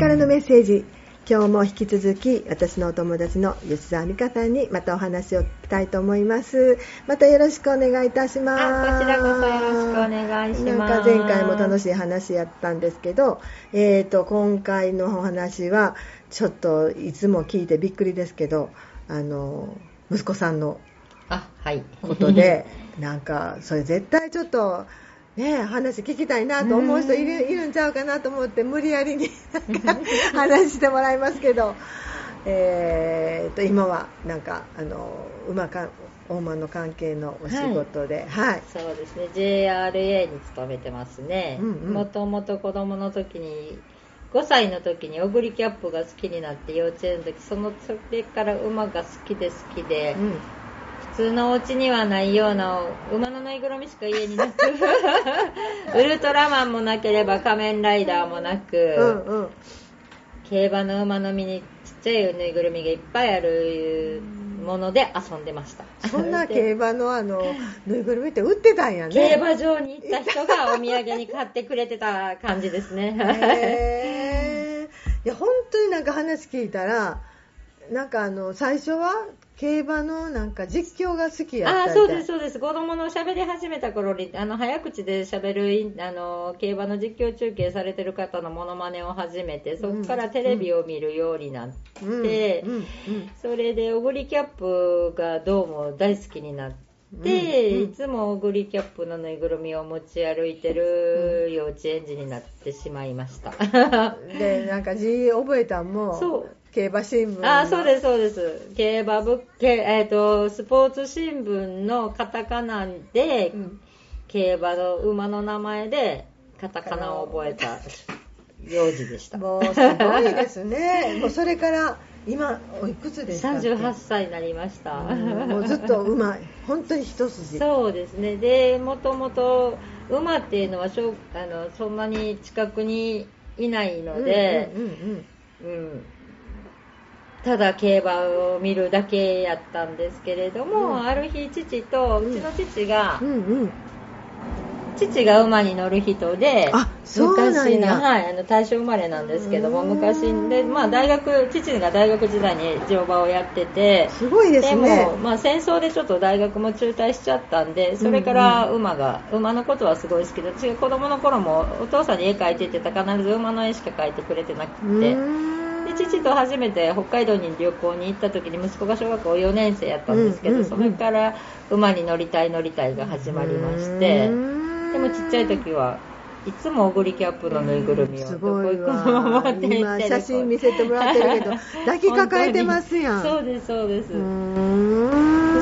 からのメッセージ。今日も引き続き私のお友達の吉澤美香さんにまたお話を聞きたいと思います。またよろしくお願いいたします。こちらこそよろしくお願いします。なんか前回も楽しい話やったんですけど、えー、と今回のお話はちょっといつも聞いてびっくりですけどあの息子さんのあはい。ことで なんかそれ絶対ちょっとね、話聞きたいなと思う人いるいるんちゃうかなと思って無理やりになんか話してもらいますけど、えー、と今はなんかあの馬か大間の関係のお仕事で、はい、はい、そうですね。JRA に勤めてますね。もともと子供の時に5歳の時にオグリキャップが好きになって幼稚園の時そのそれから馬が好きで好きで、うん普通のお家にはないような馬のぬいぐるみしか家になく ウルトラマンもなければ仮面ライダーもなく、うんうん、競馬の馬の身にちっちゃいぬいぐるみがいっぱいあるもので遊んでました。そんな競馬のあのぬいぐるみって売ってたんやね。競馬場に行った人がお土産に買ってくれてた感じですね。へいや本当になんか話聞いたらなんかあの最初は競馬のなんか実況が好きやったあそうですそうです。子供の喋り始めた頃にあの早口で喋るあの競馬の実況中継されてる方のモノマネを始めてそこからテレビを見るようになって、それでオグリキャップがどうも大好きになって。で、うん。うん、いつもオグリキャップのぬいぐるみを持ち歩いてる幼稚園児になってしまいました。で、なんか字覚えたんも、そう競馬新聞あそうですそうです。競馬ぶえーと、スポーツ新聞のカタカナで、うん、競馬の馬の名前でカタカナを覚えた 幼児でした。もうすごいですね。もうそれから今おいくつですか？38歳になりました。もうずっと馬本当に一筋。そうですね。でもともと馬っていうのはしょあのそんなに近くにいないのでうん、うんうん。うんただ競馬を見るだけやったんですけれども、うん、ある日父とうちの父が、うんうん、父が馬に乗る人で昔の,、はい、あの大正生まれなんですけども昔で、まあ、大学父が大学時代に乗馬をやっててすごいですね。でも、まあ、戦争でちょっと大学も中退しちゃったんでそれから馬が、うんうん、馬のことはすごい好きで私が子供の頃もお父さんに絵描いててた必ず馬の絵しか描いてくれてなくて。で父と初めて北海道に旅行に行った時に息子が小学校4年生やったんですけど、それから馬に乗りたい乗りたいが始まりましてでもちっちゃい時はいつもオグリキャップのぬいぐるみをすごいわ。今写真見せてもらってるけど抱きかかえてますやん。そうですそうです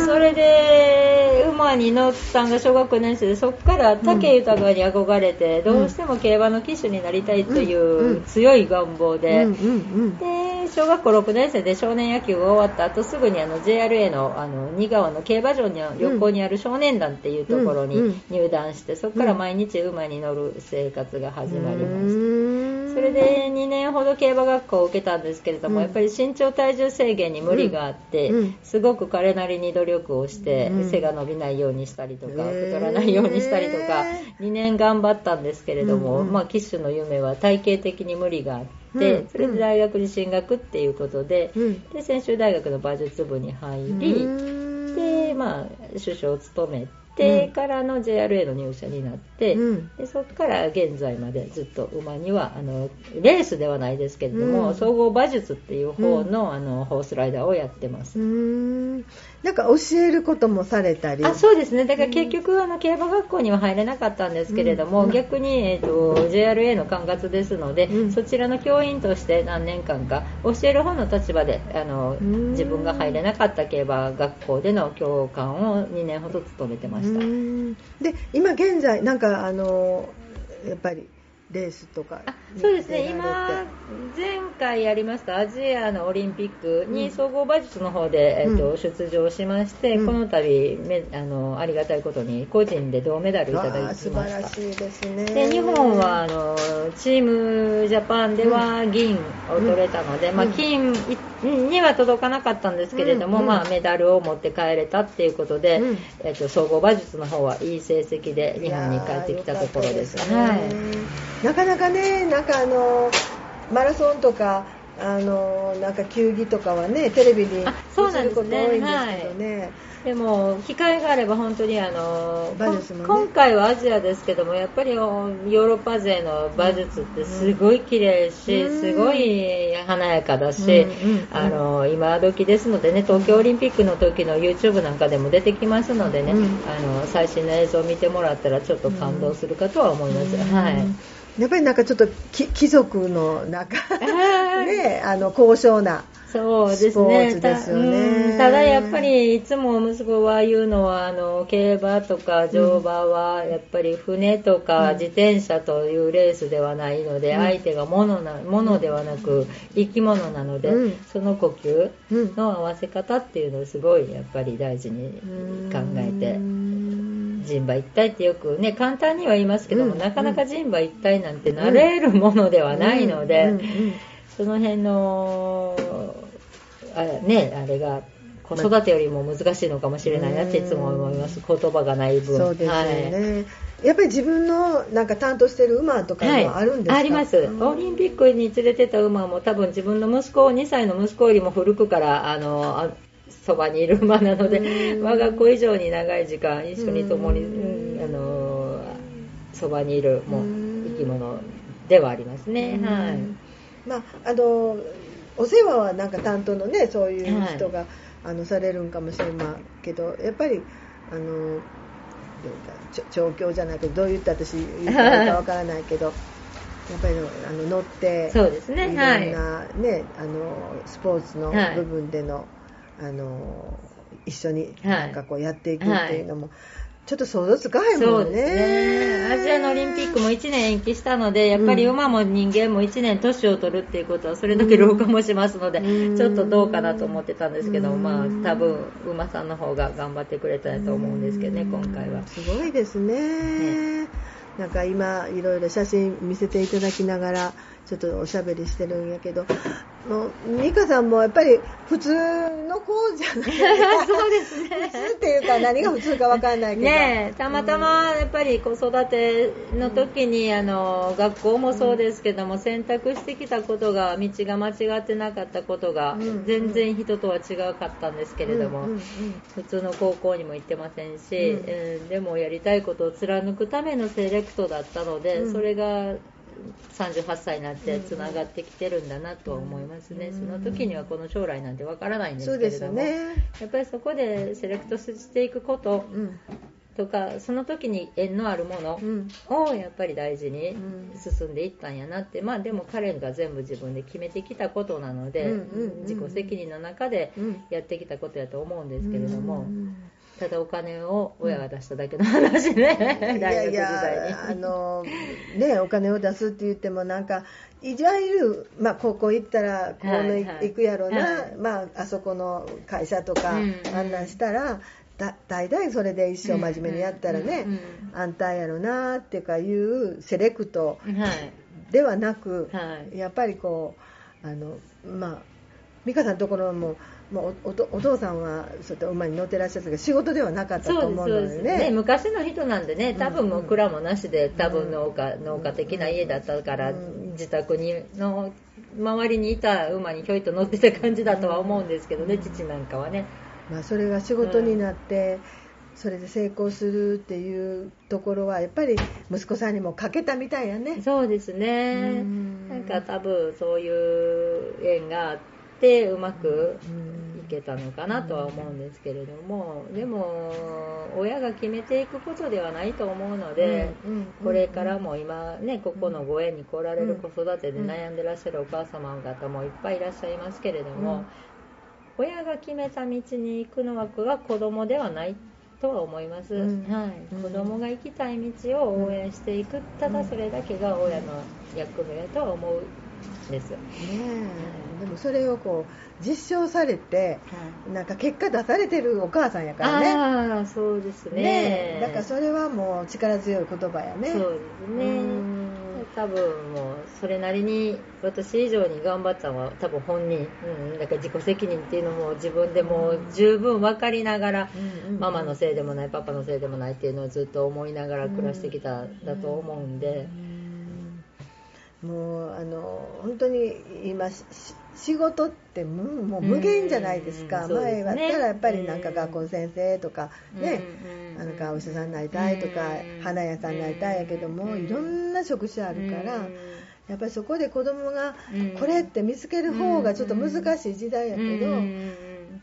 それで馬に乗ったんが小学5年生でそこから武豊に憧れて、どうしても競馬の騎手になりたいという強い願望で、で小学校6年生で少年野球が終わった後すぐにあの JRA のあの新川の競馬場の横にある少年団っていうところに入団してそこから毎日馬に乗る生活が始まりましたそれで2年ほど競馬学校を受けたんですけれども、やっぱり身長体重制限に無理があって、すごく彼なりに努力をして背が伸びないようにしたりとか太らないようにしたりとか2年頑張ったんですけれども、まあ、騎手の夢は体型的に無理があって、それで大学に進学っていうことで,、で専修大学の馬術部に入り、でまあ首相を務めて。てからの JRA の入社になって、うん、でそこから現在までずっと馬にはあのレースではないですけれども、うん、総合馬術っていう方の,、あのホースライダーをやってます。なんか教えることもされたり？あそうですね。だから結局あの競馬学校には入れなかったんですけれども、うん、逆に、えーと、JRA の管轄ですので、うん、そちらの教員として何年間か教える方の立場であの自分が入れなかった競馬学校での教官を2年ほど務めてましたで今現在なん。かあのやっぱりレースとかそうですね。今前回やりましたアジアのオリンピックに総合馬術の方で、うん、えっと、出場しまして、うん、この度めあのありがたいことに個人で銅メダルいただきました素晴らしいですね。で日本はあのチームジャパンでは銀を取れたので、うん、まあ、金には届かなかったんですけれども、まあ、メダルを持って帰れたっていうことで、えっと、総合馬術の方はいい成績で日本に帰ってきたところです、ね、はいなかなかね、なんかあのマラソンとかあのなんか球技とかはねテレビに映ることね多いんですけどね。でも機会があれば本当にあの、ね。今回はアジアですけどもやっぱりヨーロッパ勢の馬術ってすごい綺麗し、うん。すごい華やかだし、うんうんあの今時ですのでね東京オリンピックの時の YouTube なんかでも出てきますのでね、うん。あの最新の映像を見てもらったらちょっと感動するかとは思います、はい。やっぱりなんかちょっとき貴族のなんかねあの高尚なそうですスポーねツですよね。ただやっぱりいつも息子は言うのはあの競馬とか乗馬はやっぱり船とか自転車というレースではないので、うん。相手が物な物ではなく生き物なので、うん。その呼吸うん。の合わせ方っていうのをすごいやっぱり大事に考えて。うん人馬一体ってよくね簡単には言いますけども、うんなかなか人馬一体なんてなれるものではないので、その辺のあねあれが子育てよりも難しいのかもしれないなっていつも思います。言葉がない分。そうですよはい。ね、やっぱり自分のなんか担当してる馬とかもあるんですか、はい、あります、うん。オリンピックに連れてった馬も多分自分の息子2歳の息子よりも古くからあのあそばにいる馬なのでうん。我が子以上に長い時間一緒に共に、あのそばにいるもううん。生き物ではありますね、うん。はい。まああのお世話はなんか担当のねそういう人が、あのされるんかもしれまけどやっぱりあの調教じゃないけどどう言って私言ったらいいかわからないけどやっぱりあの乗ってそうですね。い。ろんな、はいねあのスポーツのはい。部分での,、あの一緒にはい。なんかこうやっていくっていうのも、ちょっと想像つかへんもんね。ですね。アジアのオリンピックも1年延期したので、やっぱり馬も人間も1年年を取るっていうことは、それだけ老化もしますので、うん。ちょっとどうかなと思ってたんですけど、うん。まあ、多分、馬さんの方が頑張ってくれたと思うんですけどね、今回は。すごいですね、なんか今いろいろ写真見せていただきながらちょっとおしゃべりしてるんやけどもう美香さんもやっぱり普通の子じゃない そうですね。普通っていうか何が普通かわかんないけど。ねえたまたまやっぱり子育ての時にあの学校もそうですけども選択してきたことが道が間違ってなかったことがうん全然人とは違うかったんですけれども、うんうんうん。普通の高校にも行ってませんし、うん。えーでもやりたいことを貫くためのセレクトだったので、うん。それが38歳になってつながってきてるんだなとは思いますね、うんその時にはこの将来なんてわからないんですすけれども、ね。やっぱりそこでセレクトしていくことうん。とかその時に縁のあるものうん。をやっぱり大事にうん。進んでいったんやなって、まあでも彼が全部自分で決めてきたことなので、自己責任の中でうん。やってきたことやと思うんですけれども、うんただお金を親が出しただけの話ね、い 大学時やいや。あのねお金を出すって言ってもなんかいわゆる、まあ、高校行ったらこうのはいはい。行くやろうな、はい。まあ、あそこの会社とかうん案内したら、だ大体それで一生真面目にやったらね、うんうん。あんたやろなっていうかいうセレクトはい。ではなく、はい。やっぱりこうあのまあ美香さんのところももうおお父さんはそうやって馬に乗ってらっしゃったけど仕事ではなかったと思うのでそうですねね。昔の人なんでね多分もう蔵もなしで多分農家,、ん農家的な家だったから、うん。自宅にの周りにいた馬にひょいと乗ってた感じだとは思うんですけどね、父なんかはね。まあ、それが仕事になって、それで成功するっていうところはやっぱり息子さんにもかけたみたいやね。そうですね。うん。なんか多分そういう縁があってうまくうん。いけたのかなとは思うんですけれどもでも親が決めていくことではないと思うので、これからも今ねここのご縁に来られる子育てで悩んでらっしゃるお母様方もいっぱいいらっしゃいますけれども、うん。親が決めた道に行くのは子供ではないとは思います、うん。はい、うん。子供が行きたい道を応援していく。ただそれだけが親の役目とは思う。んです、ねえでもそれをこう実証されてなんか結果出されてるお母さんやからね。ああそうですね。ね。えだからそれはもう力強い言葉やね。そうですね。うん。多分もうそれなりに私以上に頑張ったのは多分本人、うん、だから自己責任っていうのも自分でもう十分分かりながら、うんうんママのせいでもないパパのせいでもないっていうのをずっと思いながら暮らしてきたんだと思うんで、もうあの本当に今し仕事ってもう無限じゃないですか、うんそうですね。前はったらやっぱりなんかうん学校の先生とかね、うんあのかお医者さんになりたいとか、うん花屋さんになりたいやけども、うんいろんな職種あるから、うんやっぱりそこで子供がうんこれって見つける方がちょっと難しい時代やけど、うん。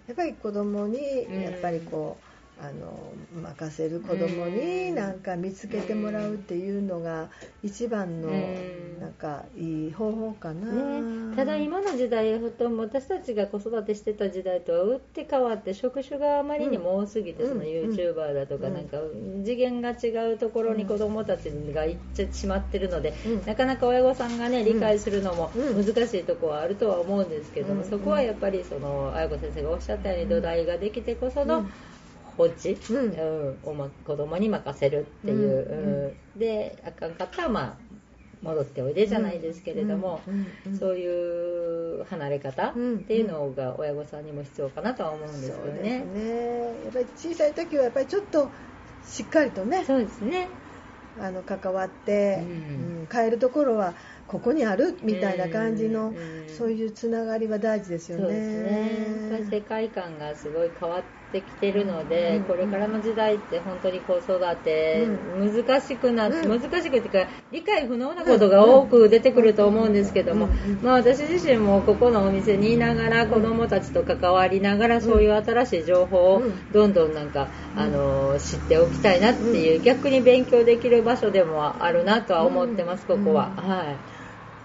やっぱり子供にやっぱりこう、あの任せる子供になんか見つけてもらうっていうのが一番のうん。なんかいい方法かな、ね、ただ今の時代ほと私たちが子育てしてた時代とは打って変わって職種があまりにも多すぎて、うん。その YouTuber だとか、うん。なんか次元が違うところに子どもたちが行ってしまってるので、うん。なかなか親御さんがね理解するのもうん。難しいところはあるとは思うんですけども、うん。そこはやっぱりその綾子先生がおっしゃったように土台ができてこその、うん放置、うん。うん。おま子供に任せるっていう、であかんかったら、まあ、戻っておいでじゃないですけれども、そういう離れ方っうん。ていうのが親御さんにも必要かなとは思うんですそうですけどね。ねやっぱり小さい時はやっぱりちょっとしっかりとねそうですね。あの関わって、うん。うん変えるところはここにあるみたいな感じの、うんそういうつながりは大事ですよね。そうですね。世界観がすごい変わってきてるので、うん。これからの時代って本当に子育て難しくなって、うん。難しくっていうか理解不能なことが多く出てくると思うんですけども、うんうんまあ私自身もここのお店にいながら子供たちと関わりながらそういう新しい情報をうん。どんどんなんか、あの知っておきたいなっていう、逆に勉強できる場所でもあるなとは思ってます、ここは。うん。はい。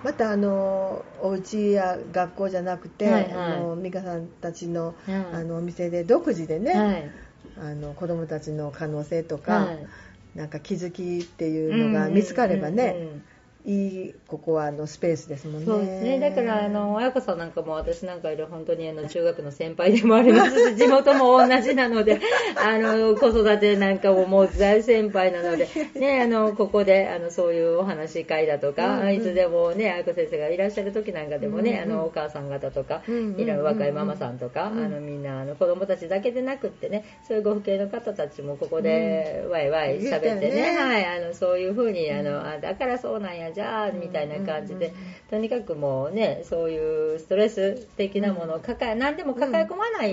またあのお家や学校じゃなくて、はいはい。あの美香さんたちの,、うん。あのお店で独自でね、はい。あの子供たちの可能性とか、はい。なんか気づきっていうのが見つかればね、うんうんうんいいここはあのスペースですもんね。そうですね。だから、あの、綾子さんなんかも私なんかより本当にあの、中学の先輩でもありますし、地元も同じなので、あの、子育てなんかももう大先輩なので、ね、あの、ここで、あの、そういうお話し会だとか、うんうん。いつでもね、綾子先生がいらっしゃる時なんかでもね、うんうんあの、お母さん方とか、うんうんうんいろいろ若いママさんとか、うんあの、みんな、あの、子供たちだけでなくってね、そういうご父兄の方たちもここで、ワイワイ喋って言ったよね。ね、はい、あの、そういうふうに、あの、あだからそうなんや、じゃあ、みたいな感じで、とにかくもうね、そういうストレス的なものを抱え、何でも抱え込まない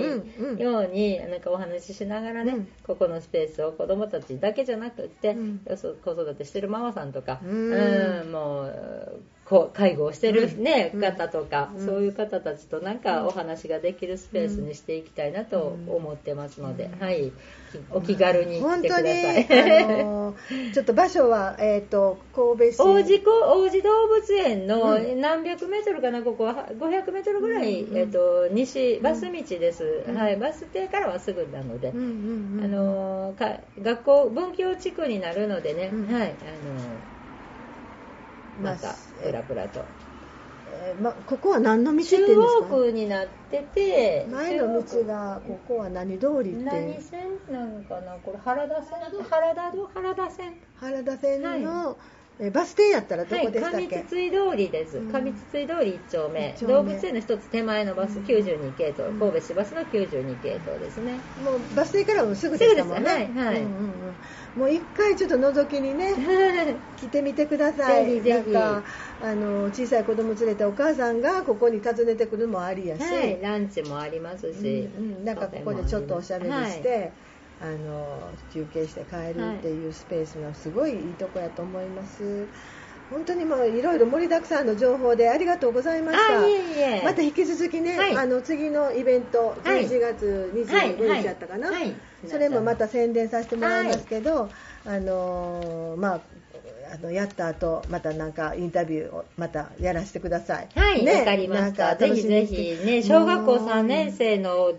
ように、なんかお話ししながらね、うん。ここのスペースを子供たちだけじゃなくって、子育てしてるママさんとか、うん。うんもう、こう介護をしてる、ねうん。方とか、うん。そういう方たちとなんかお話ができるスペースにしていきたいなと思ってますので、はい、お気軽に来てくださ本当に、い。あのちょっと場所は、えー、と神戸市。王子こ王子動物園のうん。何百メートルかな、ここは500メートルぐらい、うんえっと西バス道です、うん。はい、バス停からはすぐなので、あのか学校文教地区になるのでね、うん。はい、あのまあまたプラプラと。えーま、ここは何の道って言中うんですか？央区になってて前の道がここは何通りって何線なんかな？これ原田線？原田原田線。原田線の、はえバス停やったらどはい、こでしたっ上け、津井通りです。うん。上津井通り1丁目。一丁目。動物園の一つ手前のバス92系統、うん。神戸市バスの92系統ですね。もうバス停からもすぐでしたもんね。はいはい。うんうんうん。もう一回ちょっと覗きにね来てみてください。ぜひぜひ。あの小さい子供連れたお母さんがここに訪ねてくるのもありやし、はい、ランチもありますし、うんうん。なんかここでちょっとおしゃべりして、あの休憩して帰るっていうスペースがすごいいいとこやと思います。本当にもういろいろ盛りだくさんの情報でありがとうございました。あいえいえまた引き続きね、はいあの次のイベントはい11月25日やったかな、はいはいそれもまた宣伝させてもらいますけど、あのまああのやった後またなんかインタビューをまたやらせてください。はい、わ、ねかりました。ぜひぜひね、小学校もう3年生の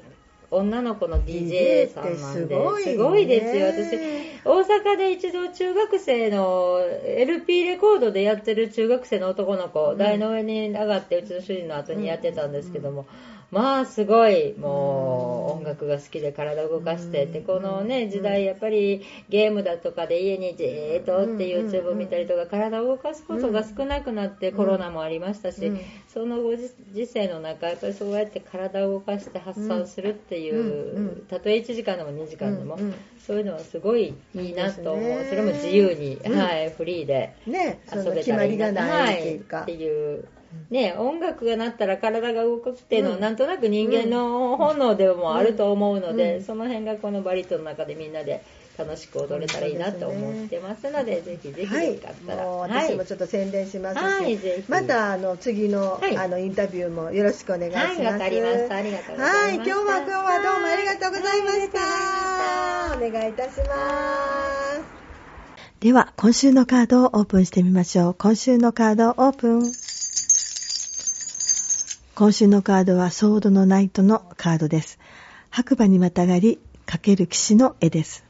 女の子の DJ さんなんで、DJ ってすごいね。すごいですよ。私、大阪で一度中学生の LP レコードでやってる中学生の男の子、台の上に上がってうちの主人の後にやってたんですけども、まあすごいもう音楽が好きで体を動かしてってこのね時代やっぱりゲームだとかで家にじーっとって YouTube 見たりとか体を動かすことが少なくなってコロナもありましたしそのご時世の中やっぱりそうやって体を動かして発散するっていうたとえ1時間でも2時間でもそういうのはすごいいいなと思う。それも自由にはいフリーで遊べたらいいなっていうね、音楽が鳴ったら体が動くっていうのは、なんとなく人間の本能でもあると思うので、その辺がこのバリトの中でみんなで楽しく踊れたらいいなと思ってますので、ぜひぜひよかったら、はい、私もちょっと宣伝しますし、はい、またあの次の,、あのインタビューもよろしくお願いします。はい、わかりました。ありがとうございます。はい、今日は今日はどうもありがとうございました。お願いいたします。では、今週のカードをオープンしてみましょう。今週のカードオープン。今週のカードはソードのナイトのカードです。白馬にまたがり、かける騎士の絵です。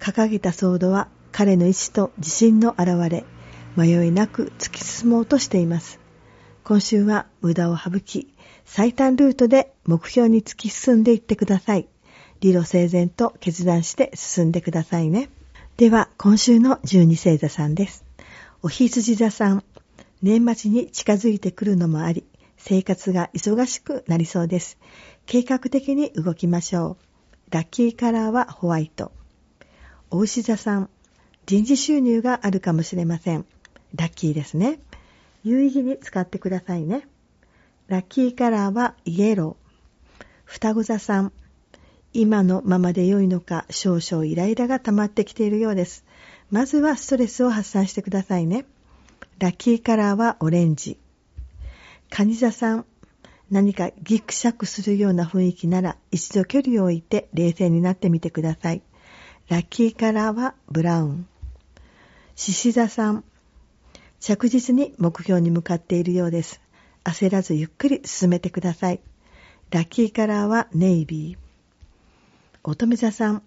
掲げたソードは彼の意志と自信の表れ、迷いなく突き進もうとしています。今週は無駄を省き、最短ルートで目標に突き進んでいってください。理路整然と決断して進んでくださいね。では、今週の十二星座さんです。お羊座さん、年末に近づいてくるのもあり、生活が忙しくなりそうです。計画的に動きましょう。ラッキーカラーはホワイト。お牛座さん、人事収入があるかもしれません。ラッキーですね。有意義に使ってくださいね。ラッキーカラーはイエロー。双子座さん、今のままで良いのか少々イライラが溜まってきているようです。まずはストレスを発散してくださいね。ラッキーカラーはオレンジ。カニ座さん、何かギクシャクするような雰囲気なら一度距離を置いて冷静になってみてください。ラッキーカラーはブラウン。獅子座さん、着実に目標に向かっているようです。焦らずゆっくり進めてください。ラッキーカラーはネイビー。乙女座さん、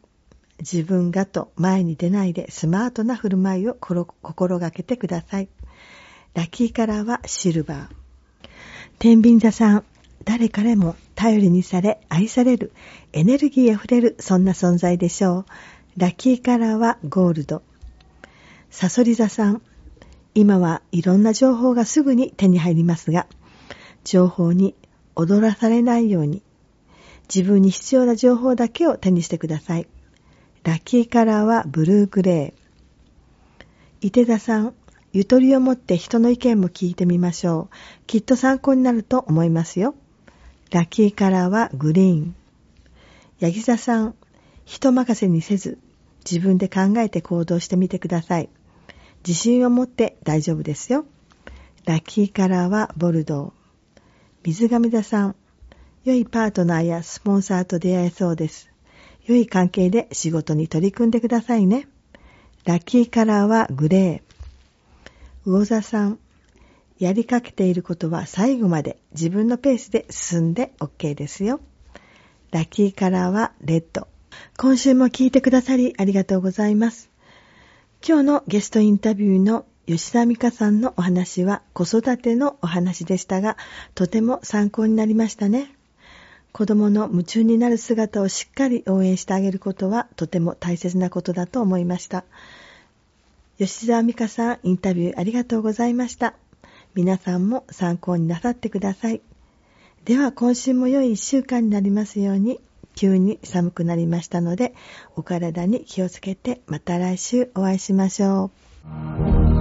自分がと前に出ないでスマートな振る舞いを心がけてください。ラッキーカラーはシルバー。天秤座さん、誰彼も頼りにされ、愛される、エネルギーあふれる、そんな存在でしょう。ラッキーカラーはゴールド。サソリ座さん、今はいろんな情報がすぐに手に入りますが、情報に踊らされないように、自分に必要な情報だけを手にしてください。ラッキーカラーはブルーグレー。伊手座さん、ゆとりを持って人の意見も聞いてみましょう。きっと参考になると思いますよ。ラッキーカラーはグリーン。ヤギ座さん、人任せにせず、自分で考えて行動してみてください。自信を持って大丈夫ですよ。ラッキーカラーはボルドー。水亀座さん、良いパートナーやスポンサーと出会えそうです。良い関係で仕事に取り組んでくださいね。ラッキーカラーはグレー。魚座さん、やりかけていることは最後まで自分のペースで進んで OK ですよ。ラッキーカラーはレッド。今週も聞いてくださりありがとうございます。今日のゲストインタビューの吉田美香さんのお話は子育てのお話でしたが、とても参考になりましたね。子供の夢中になる姿をしっかり応援してあげることはとても大切なことだと思いました。吉沢美香さん、インタビューありがとうございました。皆さんも参考になさってください。では今週も良い1週間になりますように、急に寒くなりましたので、お体に気をつけてまた来週お会いしましょう。